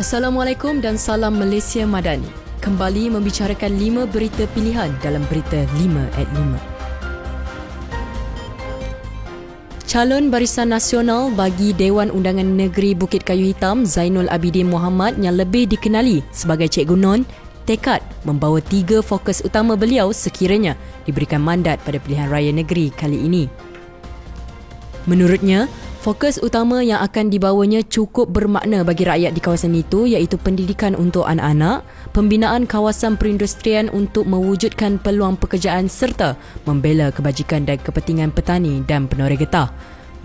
Assalamualaikum dan salam Malaysia Madani. Kembali membicarakan lima berita pilihan dalam berita 5 at 5. Calon Barisan Nasional bagi Dewan Undangan Negeri Bukit Kayu Hitam Zainul Abidin Muhammad yang lebih dikenali sebagai Cikgu Non tekad membawa tiga fokus utama beliau sekiranya diberikan mandat pada pilihan raya negeri kali ini. Menurutnya, Fokus utama yang akan dibawanya cukup bermakna bagi rakyat di kawasan itu iaitu pendidikan untuk anak-anak, pembinaan kawasan perindustrian untuk mewujudkan peluang pekerjaan serta membela kebajikan dan kepentingan petani dan penoreh getah.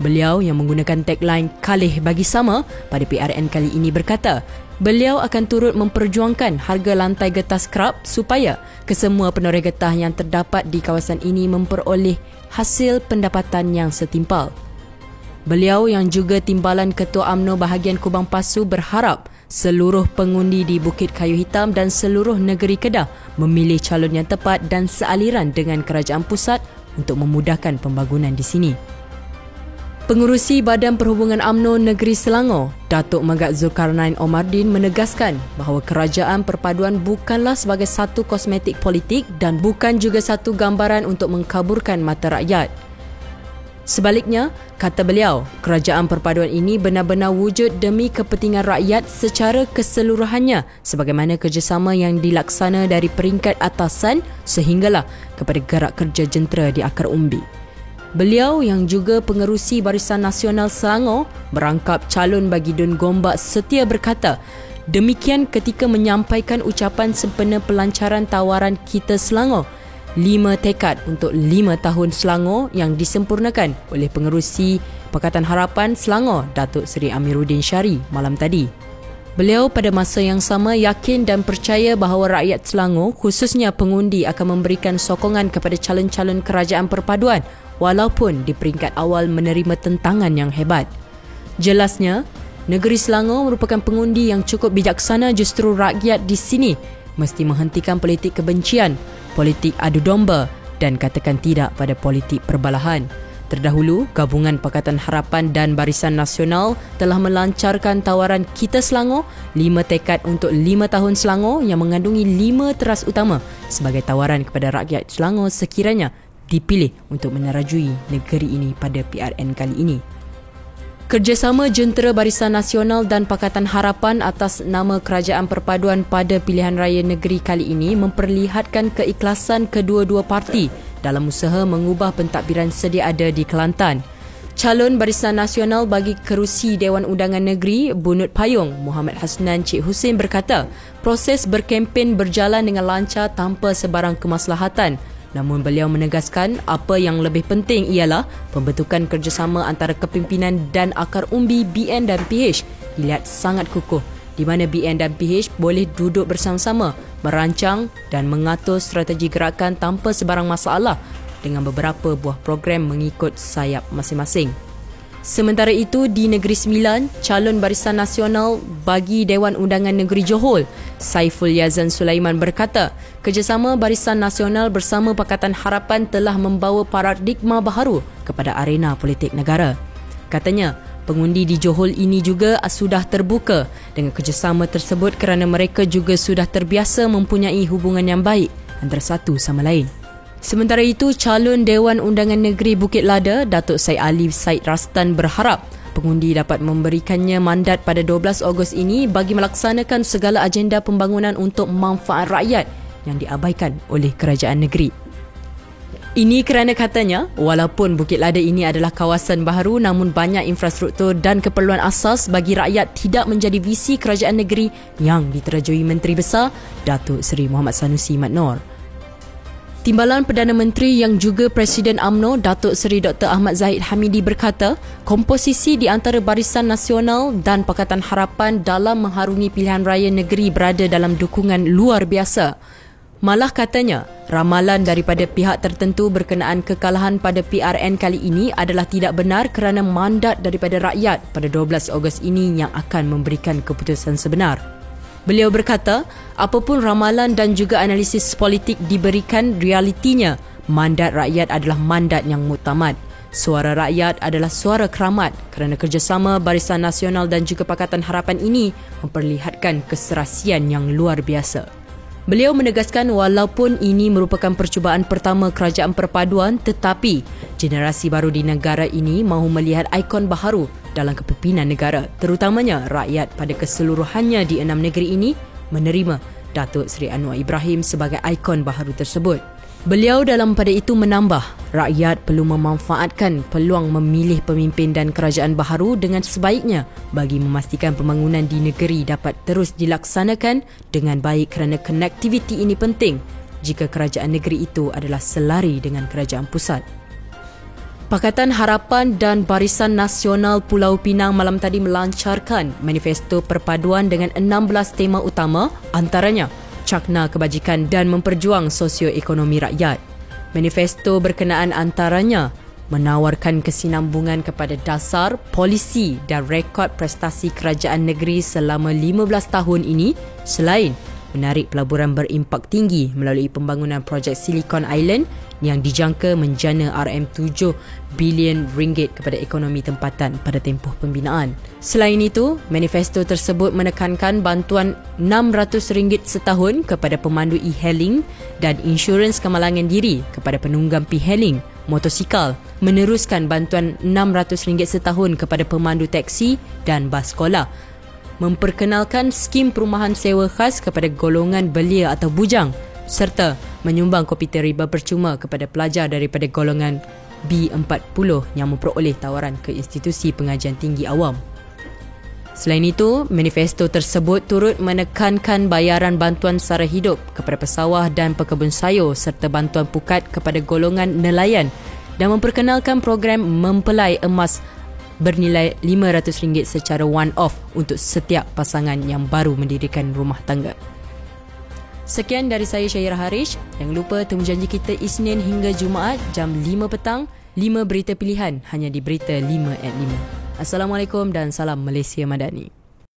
Beliau yang menggunakan tagline Kalih Bagi Sama pada PRN kali ini berkata, beliau akan turut memperjuangkan harga lantai getah skrap supaya kesemua penoreh getah yang terdapat di kawasan ini memperoleh hasil pendapatan yang setimpal. Beliau yang juga timbalan Ketua AMNO bahagian Kubang Pasu berharap seluruh pengundi di Bukit Kayu Hitam dan seluruh negeri Kedah memilih calon yang tepat dan sealiran dengan kerajaan pusat untuk memudahkan pembangunan di sini. Pengurusi Badan Perhubungan AMNO Negeri Selangor, Datuk Megat Zulkarnain Omardin menegaskan bahawa kerajaan perpaduan bukanlah sebagai satu kosmetik politik dan bukan juga satu gambaran untuk mengkaburkan mata rakyat. Sebaliknya, kata beliau, kerajaan perpaduan ini benar-benar wujud demi kepentingan rakyat secara keseluruhannya sebagaimana kerjasama yang dilaksana dari peringkat atasan sehinggalah kepada gerak kerja jentera di akar umbi. Beliau yang juga pengerusi Barisan Nasional Selangor berangkap calon bagi Dun Gombak setia berkata, demikian ketika menyampaikan ucapan sempena pelancaran tawaran kita Selangor lima tekad untuk lima tahun Selangor yang disempurnakan oleh pengerusi Pakatan Harapan Selangor Datuk Seri Amiruddin Syari malam tadi. Beliau pada masa yang sama yakin dan percaya bahawa rakyat Selangor khususnya pengundi akan memberikan sokongan kepada calon-calon kerajaan perpaduan walaupun di peringkat awal menerima tentangan yang hebat. Jelasnya, negeri Selangor merupakan pengundi yang cukup bijaksana justru rakyat di sini mesti menghentikan politik kebencian politik adu domba dan katakan tidak pada politik perbalahan. Terdahulu, Gabungan Pakatan Harapan dan Barisan Nasional telah melancarkan tawaran Kita Selangor, lima tekad untuk lima tahun Selangor yang mengandungi lima teras utama sebagai tawaran kepada rakyat Selangor sekiranya dipilih untuk menerajui negeri ini pada PRN kali ini. Kerjasama Jentera Barisan Nasional dan Pakatan Harapan atas nama Kerajaan Perpaduan pada pilihan raya negeri kali ini memperlihatkan keikhlasan kedua-dua parti dalam usaha mengubah pentadbiran sedia ada di Kelantan. Calon Barisan Nasional bagi kerusi Dewan Undangan Negeri Bunut Payung Muhammad Hasnan Cik Hussein berkata, proses berkempen berjalan dengan lancar tanpa sebarang kemaslahatan Namun beliau menegaskan apa yang lebih penting ialah pembentukan kerjasama antara kepimpinan dan akar umbi BN dan PH dilihat sangat kukuh di mana BN dan PH boleh duduk bersama-sama merancang dan mengatur strategi gerakan tanpa sebarang masalah dengan beberapa buah program mengikut sayap masing-masing. Sementara itu, di Negeri Sembilan, calon Barisan Nasional bagi Dewan Undangan Negeri Johor, Saiful Yazan Sulaiman berkata, kerjasama Barisan Nasional bersama Pakatan Harapan telah membawa paradigma baharu kepada arena politik negara. Katanya, pengundi di Johor ini juga sudah terbuka dengan kerjasama tersebut kerana mereka juga sudah terbiasa mempunyai hubungan yang baik antara satu sama lain. Sementara itu, calon Dewan Undangan Negeri Bukit Lada, Datuk Said Ali Said Rastan berharap pengundi dapat memberikannya mandat pada 12 Ogos ini bagi melaksanakan segala agenda pembangunan untuk manfaat rakyat yang diabaikan oleh kerajaan negeri. Ini kerana katanya, walaupun Bukit Lada ini adalah kawasan baharu namun banyak infrastruktur dan keperluan asas bagi rakyat tidak menjadi visi kerajaan negeri yang diterajui Menteri Besar Datuk Seri Muhammad Sanusi Mat Nor. Timbalan Perdana Menteri yang juga Presiden AMNO Datuk Seri Dr. Ahmad Zahid Hamidi berkata, komposisi di antara Barisan Nasional dan Pakatan Harapan dalam mengharungi pilihan raya negeri berada dalam dukungan luar biasa. Malah katanya, ramalan daripada pihak tertentu berkenaan kekalahan pada PRN kali ini adalah tidak benar kerana mandat daripada rakyat pada 12 Ogos ini yang akan memberikan keputusan sebenar. Beliau berkata, apapun ramalan dan juga analisis politik diberikan realitinya, mandat rakyat adalah mandat yang mutamat. Suara rakyat adalah suara keramat kerana kerjasama Barisan Nasional dan juga Pakatan Harapan ini memperlihatkan keserasian yang luar biasa. Beliau menegaskan walaupun ini merupakan percubaan pertama kerajaan perpaduan tetapi generasi baru di negara ini mahu melihat ikon baharu dalam kepimpinan negara terutamanya rakyat pada keseluruhannya di enam negeri ini menerima Datuk Seri Anwar Ibrahim sebagai ikon baharu tersebut. Beliau dalam pada itu menambah, rakyat perlu memanfaatkan peluang memilih pemimpin dan kerajaan baharu dengan sebaiknya bagi memastikan pembangunan di negeri dapat terus dilaksanakan dengan baik kerana konektiviti ini penting jika kerajaan negeri itu adalah selari dengan kerajaan pusat. Pakatan Harapan dan Barisan Nasional Pulau Pinang malam tadi melancarkan manifesto perpaduan dengan 16 tema utama antaranya cakna kebajikan dan memperjuang sosioekonomi rakyat. Manifesto berkenaan antaranya menawarkan kesinambungan kepada dasar, polisi dan rekod prestasi kerajaan negeri selama 15 tahun ini selain menarik pelaburan berimpak tinggi melalui pembangunan projek Silicon Island yang dijangka menjana RM7 bilion ringgit kepada ekonomi tempatan pada tempoh pembinaan. Selain itu, manifesto tersebut menekankan bantuan RM600 ringgit setahun kepada pemandu e-hailing dan insurans kemalangan diri kepada penunggang e-hailing motosikal, meneruskan bantuan RM600 ringgit setahun kepada pemandu teksi dan bas sekolah memperkenalkan skim perumahan sewa khas kepada golongan belia atau bujang serta menyumbang komputer riba percuma kepada pelajar daripada golongan B40 yang memperoleh tawaran ke institusi pengajian tinggi awam. Selain itu, manifesto tersebut turut menekankan bayaran bantuan sara hidup kepada pesawah dan pekebun sayur serta bantuan pukat kepada golongan nelayan dan memperkenalkan program mempelai emas bernilai RM500 secara one-off untuk setiap pasangan yang baru mendirikan rumah tangga. Sekian dari saya Syaira Harish. Jangan lupa temu janji kita Isnin hingga Jumaat jam 5 petang. 5 berita pilihan hanya di Berita 5 at 5. Assalamualaikum dan salam Malaysia Madani.